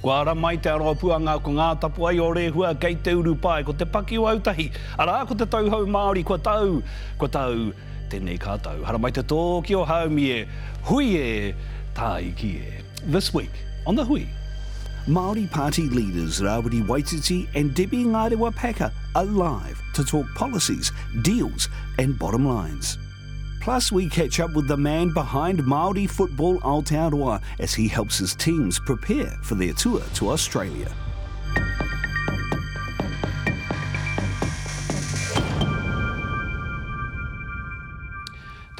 Kua ara mai te aroa puanga ko ngā tapu ai o rehua kei te uru pai ko te paki o autahi. Ara ko te tauhau Māori kua tau, kua tau tēnei kātau. Hara mai te tōki o haumi e, hui e, tā iki e. This week, on the hui, Māori Party leaders Rawiri Waititi and Debbie Ngarewa Packer are live to talk policies, deals and bottom lines. Plus, we catch up with the man behind Māori football Aotearoa as he helps his teams prepare for their tour to Australia.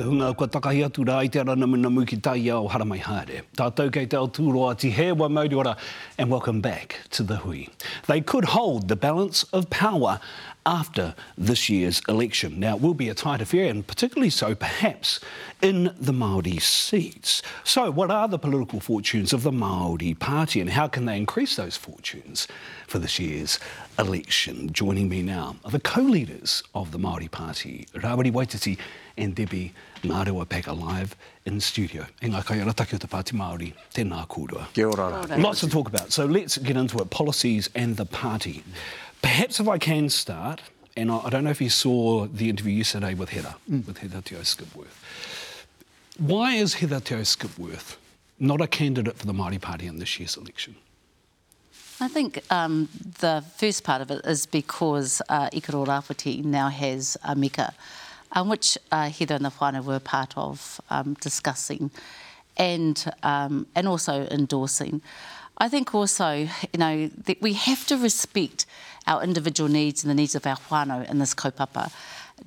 Te hunga kua takahi atu rā i te ara namu namu ki tai au haramai haere. Tātou kei te Aoturoa ti hewa mauri ora and welcome back to the hui. They could hold the balance of power after this year's election. Now, it will be a tight affair, and particularly so perhaps in the Māori seats. So, what are the political fortunes of the Māori Party, and how can they increase those fortunes for this year's election? Joining me now are the co-leaders of the Māori Party, Rawiri Waititi and Debbie Ngarewa Packer live in studio. E ngā kai ara take o te Pāti Māori, tēnā kūrua. Kia ora. Lots to talk about. So let's get into it. Policies and the party. Perhaps if I can start, and I, I don't know if you saw the interview yesterday with Heather, mm. with Heather Te Au-Skipworth. Why is Heather Te Au-Skipworth not a candidate for the Māori Party in this year's election? I think um, the first part of it is because uh, Ikaroa-Rāwhiti now has a Meka, um, which uh, Heather and the whānau were part of um, discussing and, um, and also endorsing. I think also, you know, that we have to respect our individual needs and the needs of our whānau in this kaupapa.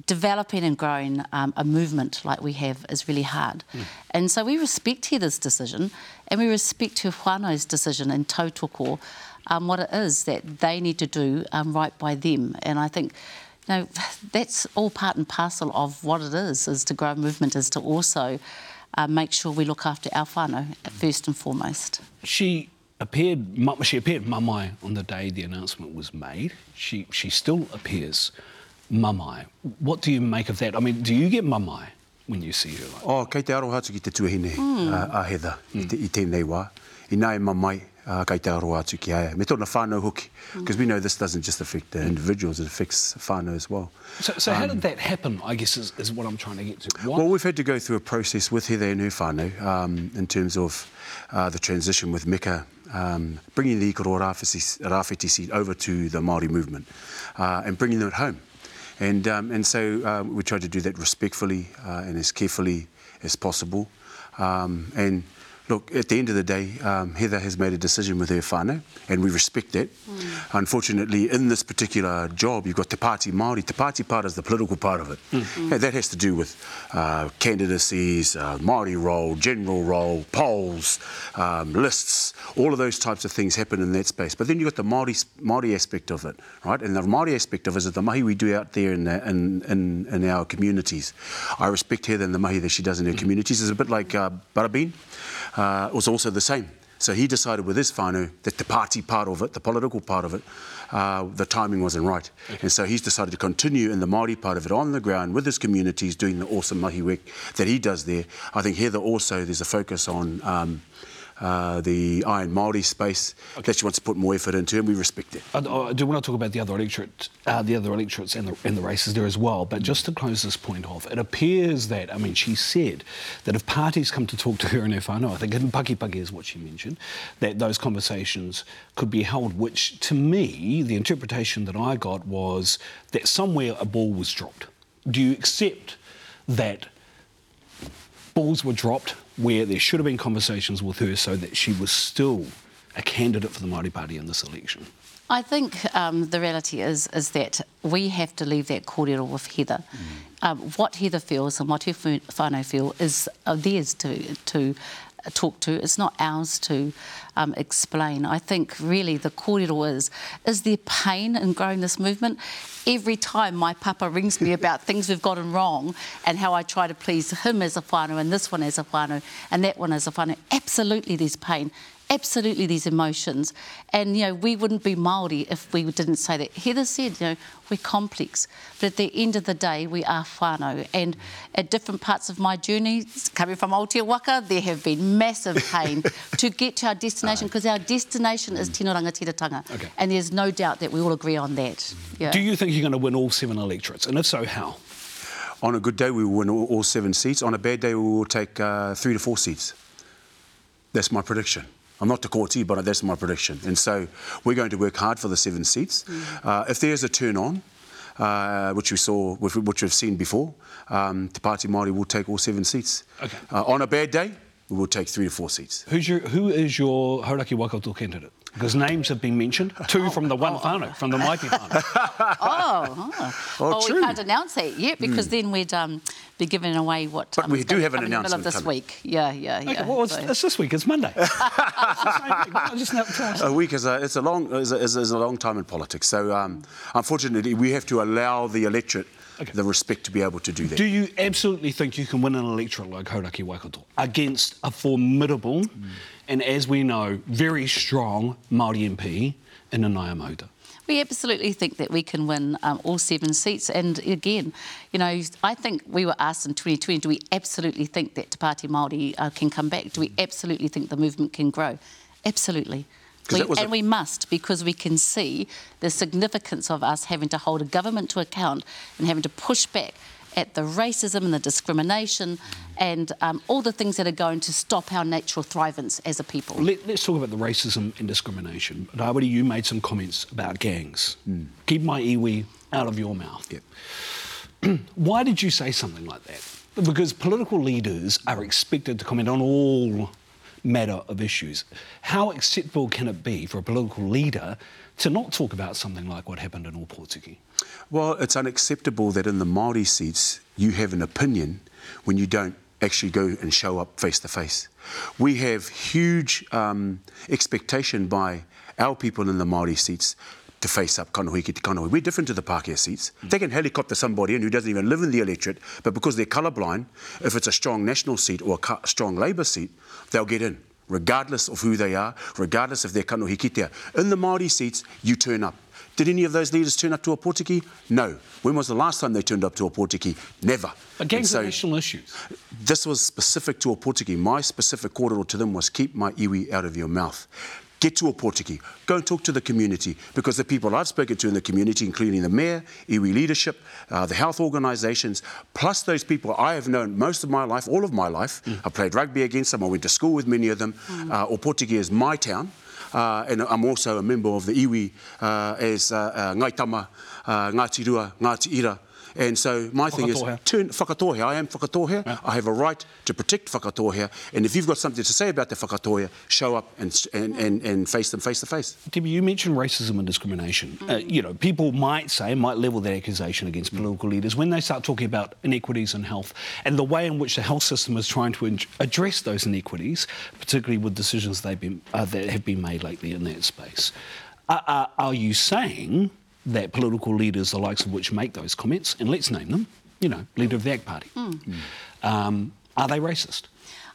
Developing and growing um, a movement like we have is really hard. Mm. And so we respect Heather's decision and we respect her whānau's decision in tautoko, um, what it is that they need to do um, right by them. And I think you know, that's all part and parcel of what it is, is to grow a movement, is to also uh, make sure we look after our whānau first and foremost. She appeared, she appeared mamai on the day the announcement was made. She, she still appears mamai. What do you make of that? I mean, do you get mamai when you see her? Like oh, kei te aro hatu ki te tuahine mm. uh, a Heather mm. i, te, i tēnei wā. I nāi mamai uh, kei te aro atu ki aia. Me tōna whānau hoki, because mm. we know this doesn't just affect the individuals, it affects whānau as well. So, so um, how did that happen, I guess, is, is what I'm trying to get to. What? Well, we've had to go through a process with Heather and her whānau um, in terms of uh, the transition with Mika um, bringing the Ikoro Rāwhiti seat over to the Māori movement uh, and bringing them at home. And, um, and so uh, we tried to do that respectfully uh, and as carefully as possible. Um, and Look, at the end of the day, um, Heather has made a decision with her whānau, and we respect that. Mm. Unfortunately, in this particular job, you've got Te Pāti Māori. Te Pāti part is the political part of it. Mm. And that has to do with uh, candidacies, uh, Māori role, general role, polls, um, lists, all of those types of things happen in that space. But then you've got the Māori, Māori aspect of it, right? And the Māori aspect of it is the mahi we do out there in, the, in, in, in our communities. I respect Heather and the mahi that she does in her mm. communities. It's a bit like uh, Barabine uh, was also the same. So he decided with his whānau that the party part of it, the political part of it, uh, the timing wasn't right. Okay. And so he's decided to continue in the Māori part of it on the ground with his communities doing the awesome mahi work that he does there. I think here also there's a focus on um, uh, the Iron Māori space okay. that she wants to put more effort into, and we respect it. I, I do want to talk about the other electorate, uh, the other electorates and the, and the races there as well. But just to close this point off, it appears that I mean she said that if parties come to talk to her and her whānau, I think in Paki Paki is what she mentioned, that those conversations could be held. Which to me, the interpretation that I got was that somewhere a ball was dropped. Do you accept that balls were dropped where there should have been conversations with her so that she was still a candidate for the Māori Party in this election? I think um, the reality is is that we have to leave that kōrero with Heather. Mm. Um, what Heather feels and what her whānau feel is uh, theirs to, to talk to. It's not ours to um, explain. I think really the kōrero is, is there pain in growing this movement? Every time my papa rings me about things we've gotten wrong and how I try to please him as a whānau and this one as a whānau and that one as a whānau, absolutely there's pain absolutely these emotions. And, you know, we wouldn't be Māori if we didn't say that. Heather said, you know, we're complex, but at the end of the day, we are whānau. And at different parts of my journey, coming from Aotearoa, there have been massive pain to get to our destination, because our destination is Tino Rangatiratanga. Okay. And there's no doubt that we all agree on that. Yeah. Do you think you're going to win all seven electorates? And if so, how? On a good day, we will win all, all seven seats. On a bad day, we will take uh, three to four seats. That's my prediction. I'm not the courtier, but that's my prediction. And so we're going to work hard for the seven seats. Mm. Uh, if there's a turn on, uh, which we saw, which, which we've seen before, um, Te Pāti Māori will take all seven seats. Okay. Uh, on a bad day, we will take three to four seats. Who's your, who is your Hauraki Waikato candidate? Because names have been mentioned. Two from the one whānau, from the mighty whānau. Oh, oh. Oh, well, true. we can't announce that yet because then we'd um, be giving away what. But um, we do have an come in the middle of announcement this coming. week. Yeah, yeah, yeah. Okay, well, it's, So- it's this week. It's Monday. It's the same week. Well, just now tell us. A week is a, it's a long is a, is a- is a long time in politics. So um, unfortunately, we have to allow the electorate Okay. the respect to be able to do that. Do you absolutely think you can win an electorate like Hauraki Waikato against a formidable and, as we know, very strong Māori MP in Mahuta? We absolutely think that we can win um, all seven seats. And again, you know, I think we were asked in 2020, do we absolutely think that Te Pāti Māori uh, can come back? Do we absolutely think the movement can grow? Absolutely. We, and a- we must because we can see the significance of us having to hold a government to account and having to push back at the racism and the discrimination and um, all the things that are going to stop our natural thrivance as a people. Let, let's talk about the racism and discrimination. Rawiri, you made some comments about gangs. Keep my iwi out of your mouth. Yep. Why did you say something like that? Because political leaders are expected to comment on all matter of issues. How acceptable can it be for a political leader to not talk about something like what happened in Opotiki? Well, it's unacceptable that in the Māori seats you have an opinion when you don't actually go and show up face to face. We have huge um, expectation by our people in the Māori seats to face up kanohi ki te kanohi. We're different to the Pākehā seats. Mm. They can helicopter somebody in who doesn't even live in the electorate, but because they're colourblind, if it's a strong national seat or a strong Labour seat, they'll get in, regardless of who they are, regardless if they're kanohi kitea. In the Māori seats, you turn up. Did any of those leaders turn up to Opotiki? No. When was the last time they turned up to Opotiki? Never. Gangs And national issues. this was specific to Opotiki. My specific kōrero to them was keep my iwi out of your mouth. Get to a Portiki. Go and talk to the community because the people I've spoken to in the community, including the mayor, iwi leadership, uh, the health organisations, plus those people I have known most of my life, all of my life. I played rugby against them. I went to school with many of them. Uh, o Portiki is my town. Uh, and I'm also a member of the iwi uh, as uh, uh, Ngaitama, uh, Ngāti Rua, Ngāti Ira. And so my thing is, turn whakatohea. I am whakatohea. Yeah. I have a right to protect whakatohea. And if you've got something to say about the whakatohea, show up and, and, and, and face them face to face. Debbie, you mentioned racism and discrimination. Uh, you know, people might say, might level that accusation against political leaders when they start talking about inequities in health and the way in which the health system is trying to address those inequities, particularly with decisions they've been, uh, that have been made lately in that space. Uh, uh, are you saying that political leaders, the likes of which make those comments, and let's name them, you know, leader of the ACT Party, um, are they racist?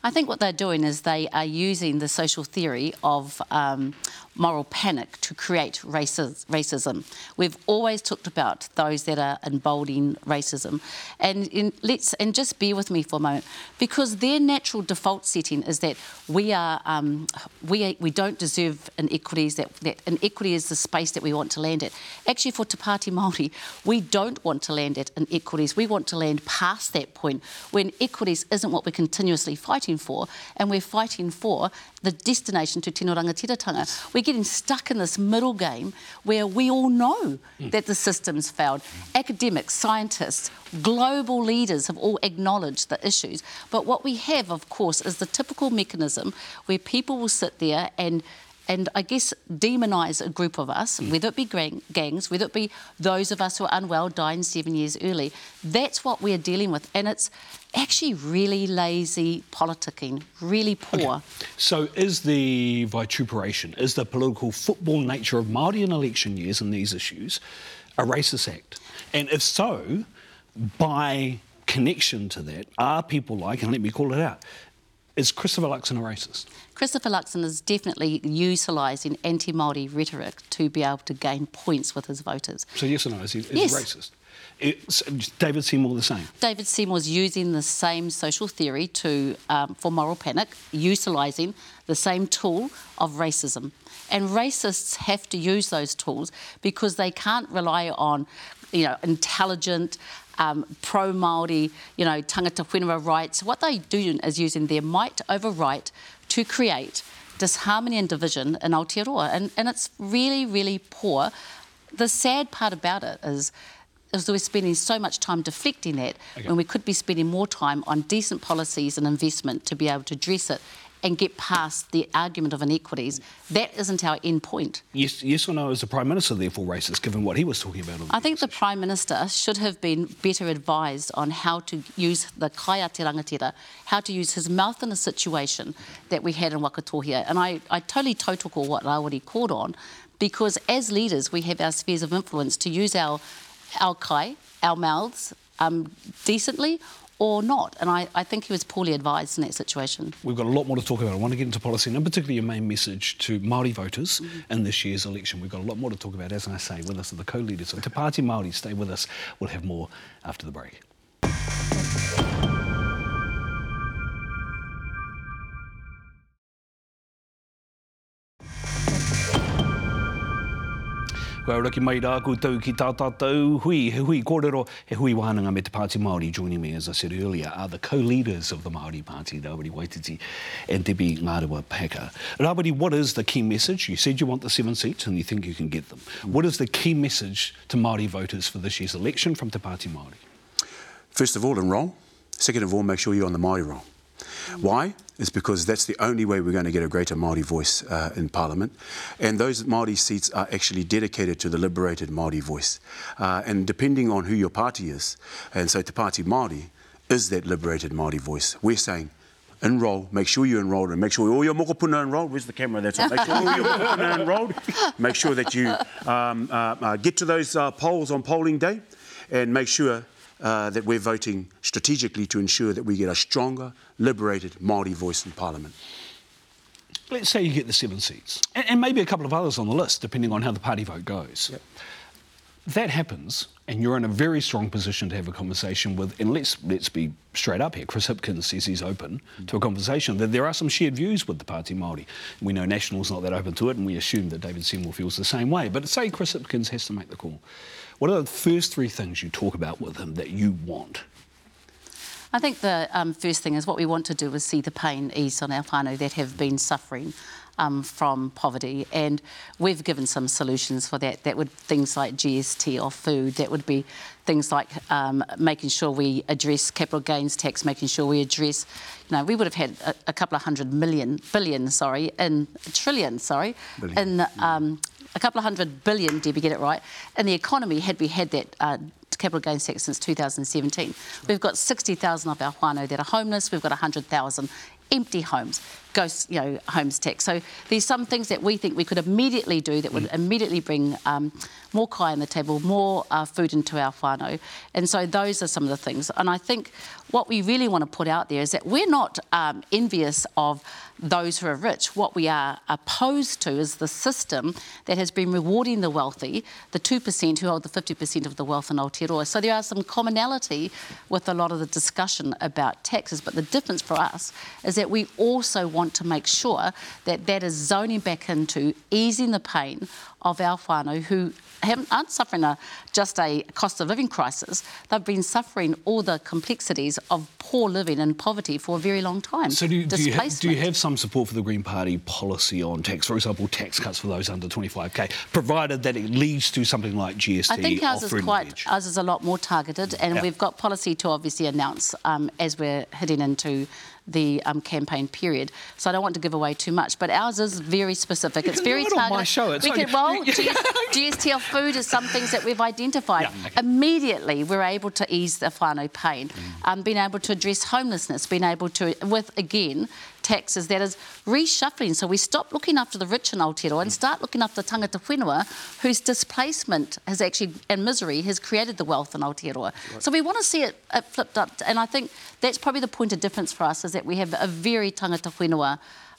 I think what they're doing is they are using the social theory of um, moral panic to create racis- racism. We've always talked about those that are emboldening racism, and in, let's and just bear with me for a moment because their natural default setting is that we are um, we are, we don't deserve inequities that that inequity is the space that we want to land at. Actually, for Te Pāti Māori, we don't want to land at inequities. We want to land past that point when equities isn't what we're continuously fighting for, and we're fighting for the destination to Tino Rangatiratanga. We're getting stuck in this middle game where we all know hmm. that the system's failed. Academics, scientists, global leaders have all acknowledged the issues. But what we have, of course, is the typical mechanism where people will sit there and and I guess demonise a group of us, mm. whether it be gang- gangs, whether it be those of us who are unwell, dying seven years early. That's what we're dealing with. And it's actually really lazy politicking, really poor. So is the vituperation, is the political football nature of Māori in election years and these issues a racist act? And if so, by connection to that, are people like, and let me call it out, Is Christopher Luxon a racist? Christopher Luxon is definitely utilising anti-Māori rhetoric to be able to gain points with his voters. So yes or no, is he, is Yes. racist? It's, David Seymour the same. David Seymour's using the same social theory to um, for moral panic, utilising the same tool of racism. And racists have to use those tools because they can't rely on, you know, intelligent, um, pro Māori, you know, tangata whenua rights. What they do is using their might over right to create disharmony and division in Aotearoa. And, and it's really, really poor. The sad part about it is is we're spending so much time deflecting that Okay. when we could be spending more time on decent policies and investment to be able to address it and get past the argument of inequities. That isn't our end point. Yes, yes or no, is the Prime Minister therefore racist, given what he was talking about? on I think the Prime Minister should have been better advised on how to use the kaya te rangatira, how to use his mouth in a situation that we had in Whakatohea. And I, I totally tautoko what Rawiri called on, because as leaders we have our spheres of influence to use our, our kai, our mouths, um, decently or not. And I, I think he was poorly advised in that situation. We've got a lot more to talk about. I want to get into policy, and particularly your main message to Māori voters mm-hmm. in this year's election. We've got a lot more to talk about, as I say, with us are the co-leaders. of Te Pāti Māori, stay with us. We'll have more after the break. Kua ora ki mai rā tau ki tā tātou hui, he hui kōrero, he hui wānanga me te Pāti Māori. Joining me, as I said earlier, are the co-leaders of the Māori Party, Rāwari Waititi and Debbie Ngārewa Paka. Rāwari, what is the key message? You said you want the seven seats and you think you can get them. What is the key message to Māori voters for this year's election from Te Pāti Māori? First of all, enrol. Second of all, make sure you're on the Māori roll. Why? It's because that's the only way we're going to get a greater Māori voice uh, in Parliament. And those Māori seats are actually dedicated to the liberated Māori voice. Uh, and depending on who your party is, and so Te Pāti Māori is that liberated Māori voice. We're saying, enrol, make sure you're enrolled, and make sure all your mokopuna enrolled. Where's the camera? That's on. Make sure all your mokopuna enrolled. Make sure that you um, uh, uh, get to those uh, polls on polling day, and make sure uh, that we're voting strategically to ensure that we get a stronger, liberated Māori voice in Parliament. Let's say you get the seven seats, and, and maybe a couple of others on the list, depending on how the party vote goes. That happens, and you're in a very strong position to have a conversation with. And let's let's be straight up here. Chris Hipkins says he's open to a conversation. That there are some shared views with the party Māori. We know National's not that open to it, and we assume that David Seymour feels the same way. But say Chris Hipkins has to make the call. What are the first three things you talk about with him that you want? I think the um, first thing is what we want to do is see the pain ease on our whānau that have been suffering um, from poverty, and we've given some solutions for that. That would things like GST or food. That would be things like um, making sure we address capital gains tax, making sure we address. You know, we would have had a, a couple of hundred million, billion, sorry, in a trillion, sorry, Billion. in um, a couple of hundred billion. Debbie, get it right? In the economy, had we had that. Uh, capital gains tax since 2017. We've got 60,000 of our whānau that are homeless. We've got 100,000 empty homes, ghost, you know, homes tax. So there's some things that we think we could immediately do that would immediately bring um, more kai on the table, more uh, food into our whānau. And so those are some of the things. And I think what we really want to put out there is that we're not um, envious of those who are rich. What we are opposed to is the system that has been rewarding the wealthy, the 2% who hold the 50% of the wealth in Aotearoa. So there are some commonality with a lot of the discussion about taxes, but the difference for us is that we also want to make sure that that is zoning back into easing the pain of our whānau who haven't, aren't suffering a, just a cost of living crisis. They've been suffering all the complexities of poor living and poverty for a very long time. So do, you- do, you, ha- do you have some support for the Green Party policy on tax, for example, tax cuts for those under 25k, provided that it leads to something like GST? I think ours is quite ours is a lot more targeted, and Yeah. we've got policy to obviously announce um, as we're heading into the um, campaign period. So I don't want to give away too much, but ours is very specific. It's can very it on targeted. my show, it's we can, well. GS, GST of food is some things that we've identified. Yeah, okay. Immediately, we're able to ease the whānau pain, Mm. um, being able to address homelessness, being able to, with again, taxes that is reshuffling. So we stop looking after the rich in Aotearoa and mm. start looking after the tangata whenua whose displacement has actually, and misery, has created the wealth in Aotearoa. Right. So we want to see it, it flipped up. And I think that's probably the point of difference for us is that we have a very tangata whenua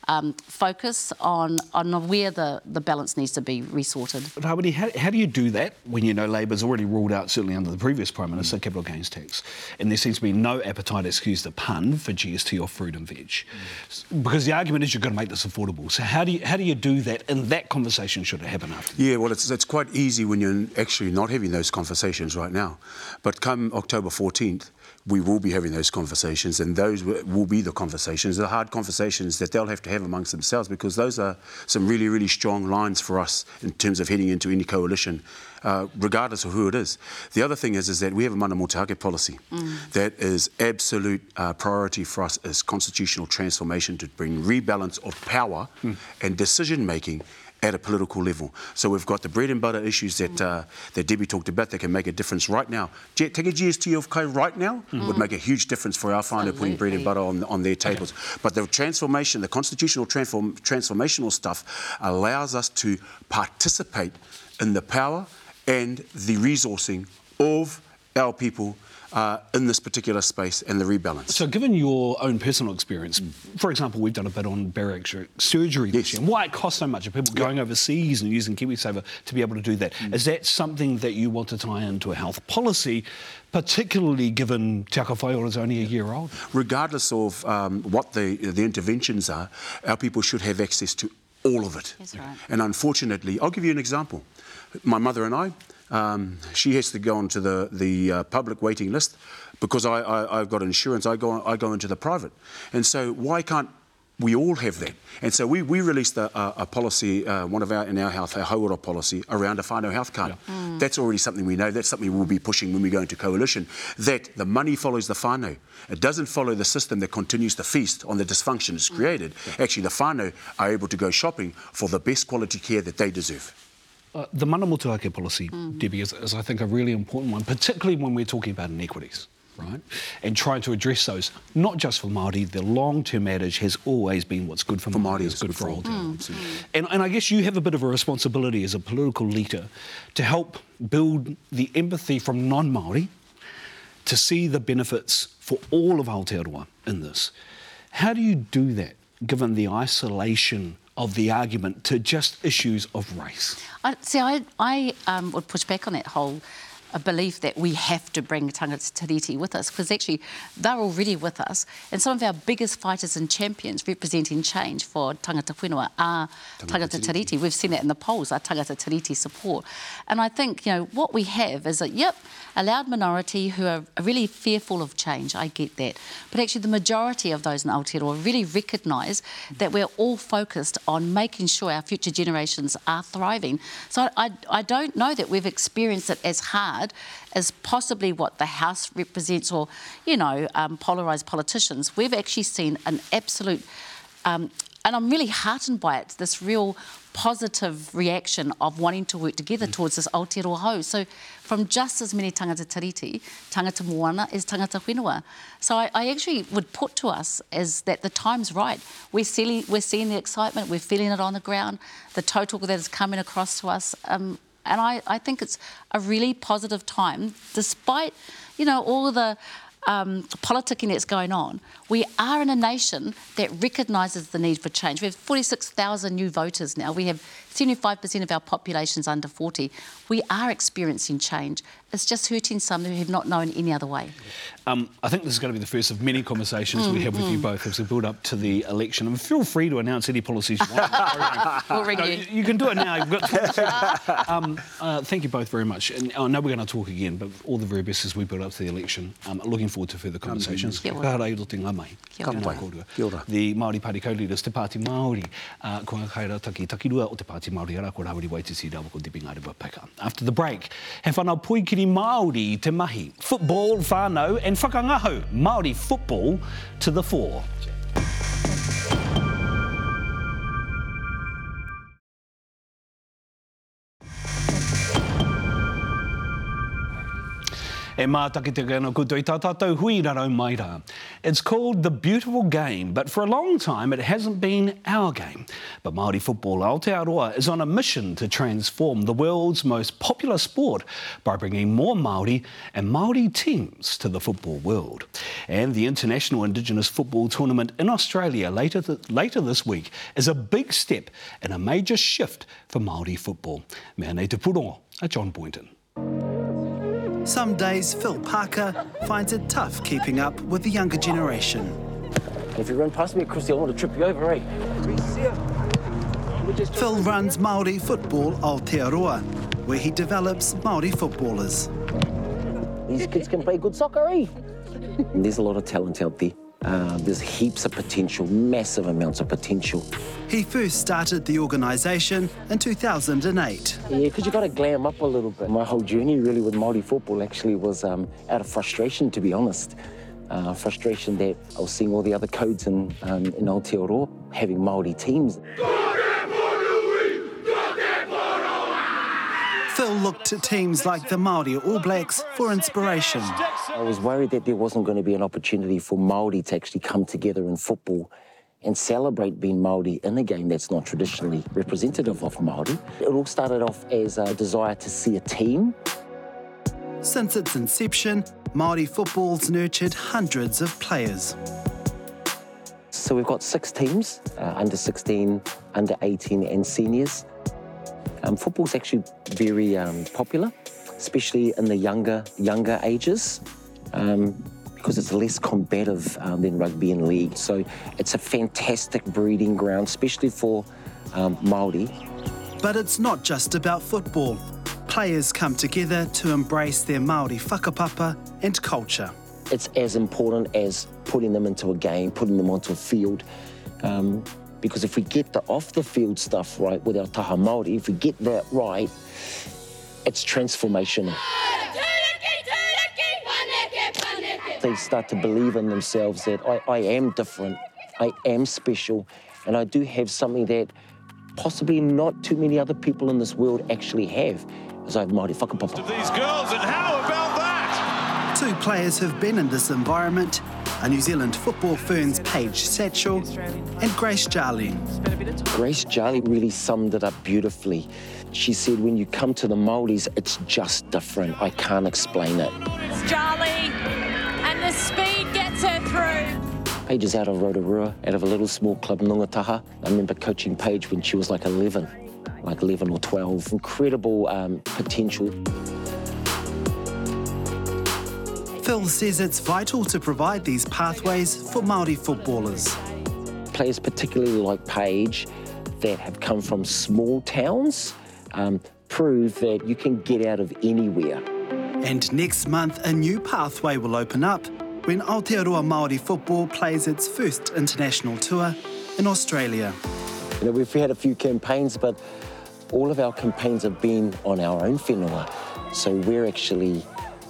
um, focus on, on where the, the balance needs to be resorted. Rawiri, how, how do you do that when you know Labour's already ruled out, certainly under the previous Prime Minister, mm. capital gains tax? And there seems to be no appetite, excuse the pun, for GST or fruit and veg. Mm. Because the argument is you've got to make this affordable. So how do you, how do, you do that? And that conversation should happen after. Yeah, well, it's, it's quite easy when you're actually not having those conversations right now. But come October 14th, we will be having those conversations, and those will be the conversations, the hard conversations that they'll have to have amongst themselves, because those are some really, really strong lines for us in terms of heading into any coalition, uh, regardless of who it is. The other thing is, is that we have a mana motuhake policy mm. that is absolute uh, priority for us as constitutional transformation to bring rebalance of power mm. and decision making at a political level. So we've got the bread and butter issues that uh, that Debbie talked about that can make a difference right now. Take a GST of Kai right now mm. would make a huge difference for our whānau putting bread and butter on, on their tables. Okay. But the transformation, the constitutional transform, transformational stuff allows us to participate in the power and the resourcing of our people uh, in this particular space and the rebalance. So, given your own personal experience, mm. for example, we've done a bit on bariatric surgery this year, and why it costs so much, of people going overseas and using KiwiSaver to be able to do that. Mm. Is that something that you want to tie into a health policy, particularly given Te Aka Whaiora is only a year old? Regardless of um, what the, the interventions are, our people should have access to all of it. Right. And unfortunately, I'll give you an example. My mother and I, um, she has to go onto the, the uh, public waiting list because I, I, have got insurance. I go, I go into the private. And so why can't we all have that. And so we, we released a, a, a policy, uh, one of our, in our health, our Hauora policy, around a whānau health card. Yeah. Mm. That's already something we know. That's something we'll be pushing when we go into coalition. That the money follows the whānau. It doesn't follow the system that continues to feast on the dysfunction it's created. Mm. Yeah. Actually, the whānau are able to go shopping for the best quality care that they deserve. Uh, the mana motuhake policy, mm. Debbie, is, is, I think, a really important one, particularly when we're talking about inequities, right? And trying to address those, not just for Māori, the long-term adage has always been what's good for, for Māori is good, good for all. Mm. And, and I guess you have a bit of a responsibility as a political leader to help build the empathy from non-Māori to see the benefits for all of Aotearoa in this. How do you do that, given the isolation of the argument to just issues of race? I, see, I, I um, would push back on that whole a belief that we have to bring tangata tiriti with us because actually they're already with us and some of our biggest fighters and champions representing change for tangata whenua are tangata, tangata tiriti. We've seen that in the polls, our tangata tiriti support. And I think, you know, what we have is that, yep, a loud minority who are really fearful of change, I get that. But actually the majority of those in Aotearoa really recognise that we're all focused on making sure our future generations are thriving. So I, I, I don't know that we've experienced it as hard as possibly what the House represents or, you know, um, polarised politicians. We've actually seen an absolute, um, and I'm really heartened by it, this real positive reaction of wanting to work together mm. towards this Aotearoa. So from just as many tangata tiriti, tangata moana is tangata whenua. So I, I, actually would put to us is that the time's right. We're seeing, we're seeing the excitement, we're feeling it on the ground, the total that is coming across to us. Um, and I, I think it's a really positive time, despite, you know, all the um, politicking that's going on, we are in a nation that recognises the need for change. We have 46,000 new voters now. We have 75% of our population is under 40. We are experiencing change. It's just hurting some who have not known any other way. Um, I think this is going to be the first of many conversations mm, we have with mm. you both as we build up to the election. And feel free to announce any policies you want. we'll ring no, you. You can do it now. You've got um, uh, thank you both very much. And I know we're going to talk again, but all the very best as we build up to the election. Um, looking forward to further conversations. Kia ora. Kia ora. Kia ora. The Māori Party co-leaders, Te Pāti Māori, uh, kua kaira taki takirua o Te Pāti Māori ara, ko Rawiri Waititi rawa ko Dipi Ngārewa Wapaka. After the break, he whanau puikiri Māori te mahi. Football, whānau, and whakangaho. Māori football to the fore. E mātaki te kena kuto i tā tātou hui rarau mai rā. It's called the beautiful game, but for a long time it hasn't been our game. But Māori football Aotearoa is on a mission to transform the world's most popular sport by bringing more Māori and Māori teams to the football world. And the International Indigenous Football Tournament in Australia later, th- later this week is a big step and a major shift for Māori football. Mea nei te purongo, a John Boynton. Some days, Phil Parker finds it tough keeping up with the younger generation. If you run past me, Christy, I want to trip you over, eh? Phil runs Māori Football Aotearoa, where he develops Māori footballers. These kids can play good soccer, eh? There's a lot of talent out there. Uh, there's heaps of potential, massive amounts of potential. He first started the organisation in 2008. Yeah, because you got to glam up a little bit. My whole journey really with Māori football actually was um, out of frustration, to be honest. Uh, frustration that I was seeing all the other codes in, um, in Aotearoa having Māori teams. Phil looked to teams like the Māori All Blacks for inspiration. I was worried that there wasn't going to be an opportunity for Māori to actually come together in football and celebrate being Māori in a game that's not traditionally representative of Māori. It all started off as a desire to see a team. Since its inception, Māori football's nurtured hundreds of players. So we've got six teams, uh, under 16, under 18 and seniors. Um, football's actually very um, popular, especially in the younger younger ages, um, because it's less combative um, than rugby and league. So it's a fantastic breeding ground, especially for um, Māori. But it's not just about football. Players come together to embrace their Māori whakapapa and culture. It's as important as putting them into a game, putting them onto a field. Um, because if we get the off the field stuff right with our taha Māori, if we get that right, it's transformational. They start to believe in themselves that I, I am different, I am special, and I do have something that possibly not too many other people in this world actually have, as I have Māori whakapapa. these girls, and how about that? Two players have been in this environment a New Zealand football ferns Paige Satchell and Grace Jarlin. Grace Jale really summed it up beautifully. She said, when you come to the Māoris, it's just different. I can't explain it. It's Charlie, and the speed gets her through. Paige is out of Rotorua, out of a little small club, Ngongotaha. I remember coaching Paige when she was like 11, like 11 or 12. Incredible um, potential. Phil says it's vital to provide these pathways for Māori footballers. Players, particularly like Paige, that have come from small towns, um, prove that you can get out of anywhere. And next month, a new pathway will open up when Aotearoa Māori football plays its first international tour in Australia. You know, we've had a few campaigns, but all of our campaigns have been on our own whenua. So we're actually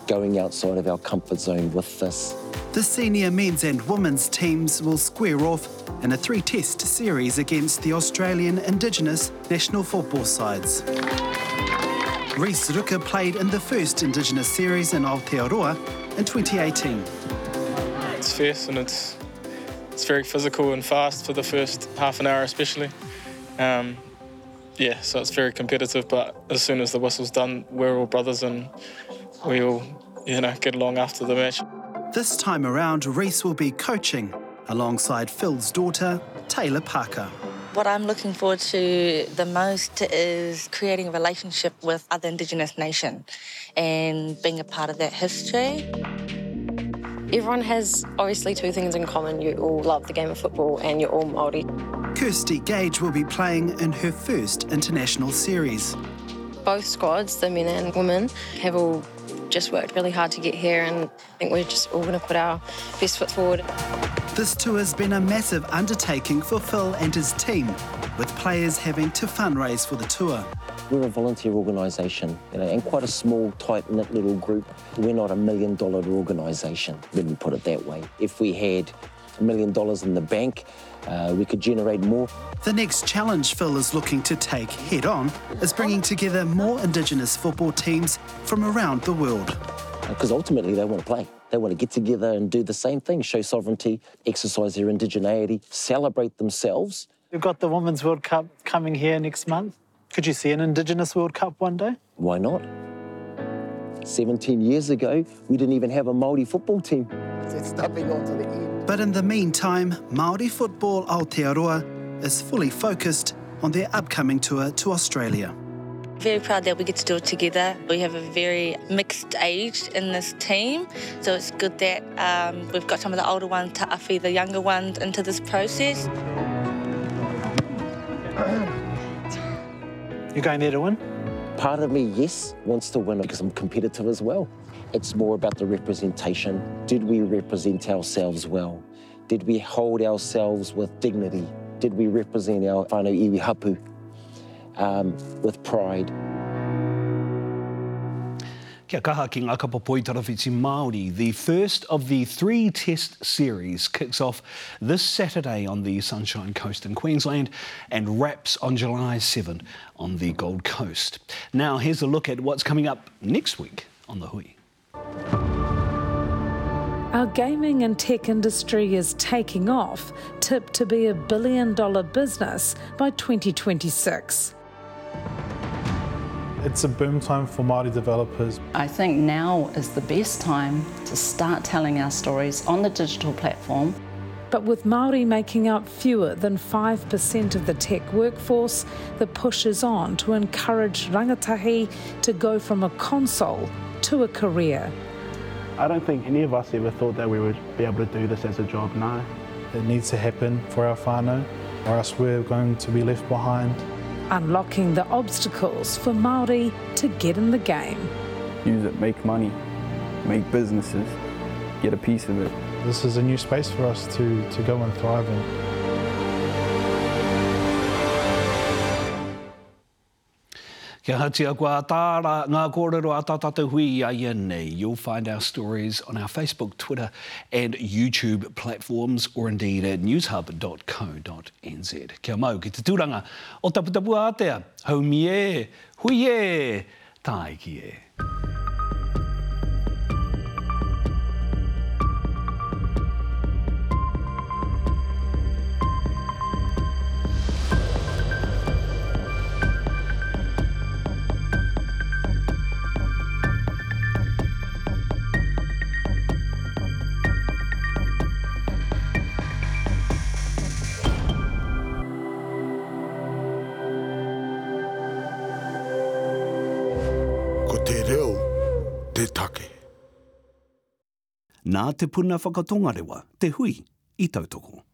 going outside of our comfort zone with this. The senior men's and women's teams will square off in a three test series against the Australian Indigenous national football sides. Reese Ruka played in the first Indigenous series in Aotearoa in 2018. It's fierce and it's it's very physical and fast for the first half an hour, especially. Um, yeah, so it's very competitive. But as soon as the whistle's done, we're all brothers and we all, you know, get along after the match. This time around, Reese will be coaching alongside Phil's daughter, Taylor Parker. What I'm looking forward to the most is creating a relationship with other Indigenous nation and being a part of that history. Everyone has obviously two things in common. You all love the game of football and you're all Māori. Kirsty Gage will be playing in her first international series. Both squads, the men and women, have all just worked really hard to get here and I think we're just all going to put our best foot forward. This tour has been a massive undertaking for Phil and his team, with players having to fundraise for the tour. We're a volunteer organisation, you know, and quite a small, tight-knit little group. We're not a million-dollar organisation, let me put it that way. If we had a million dollars in the bank, uh, we could generate more. The next challenge Phil is looking to take head on is bringing together more Indigenous football teams from around the world. because ultimately they want to play. They want to get together and do the same thing, show sovereignty, exercise their indigeneity, celebrate themselves. We've got the Women's World Cup coming here next month. Could you see an Indigenous World Cup one day? Why not? 17 years ago, we didn't even have a Māori football team. It's stepping onto the end. But in the meantime, Māori Football Aotearoa is fully focused on their upcoming tour to Australia. Very proud that we get to do it together. We have a very mixed age in this team, so it's good that um, we've got some of the older ones to affy the younger ones into this process. You're going there to win? Part of me, yes, wants to win because I'm competitive as well. It's more about the representation. Did we represent ourselves well? Did we hold ourselves with dignity? Did we represent our whānau iwi hapu um, with pride? Kia kaha ki ngā kapa poi tarawhiti Māori. The first of the three test series kicks off this Saturday on the Sunshine Coast in Queensland and wraps on July 7 on the Gold Coast. Now here's a look at what's coming up next week on the Hui. Our gaming and tech industry is taking off, tipped to be a billion dollar business by 2026. It's a boom time for Māori developers. I think now is the best time to start telling our stories on the digital platform. But with Māori making up fewer than 5% of the tech workforce, the push is on to encourage rangatahi to go from a console to a career. I don't think any of us ever thought that we would be able to do this as a job now. It needs to happen for our whānau, or else we're going to be left behind unlocking the obstacles for Māori to get in the game. Use it, make money, make businesses, get a piece of it. This is a new space for us to, to go and thrive in. Kia hatia kua tāra ngā kōrero a tātātou hui a ia nei. You'll find our stories on our Facebook, Twitter and YouTube platforms or indeed at newshub.co.nz. Kia mau ki te tūranga o taputapua atea. Hau e, hui e, tāi ki e. te puna whakatongarewa, te hui, i tautoko.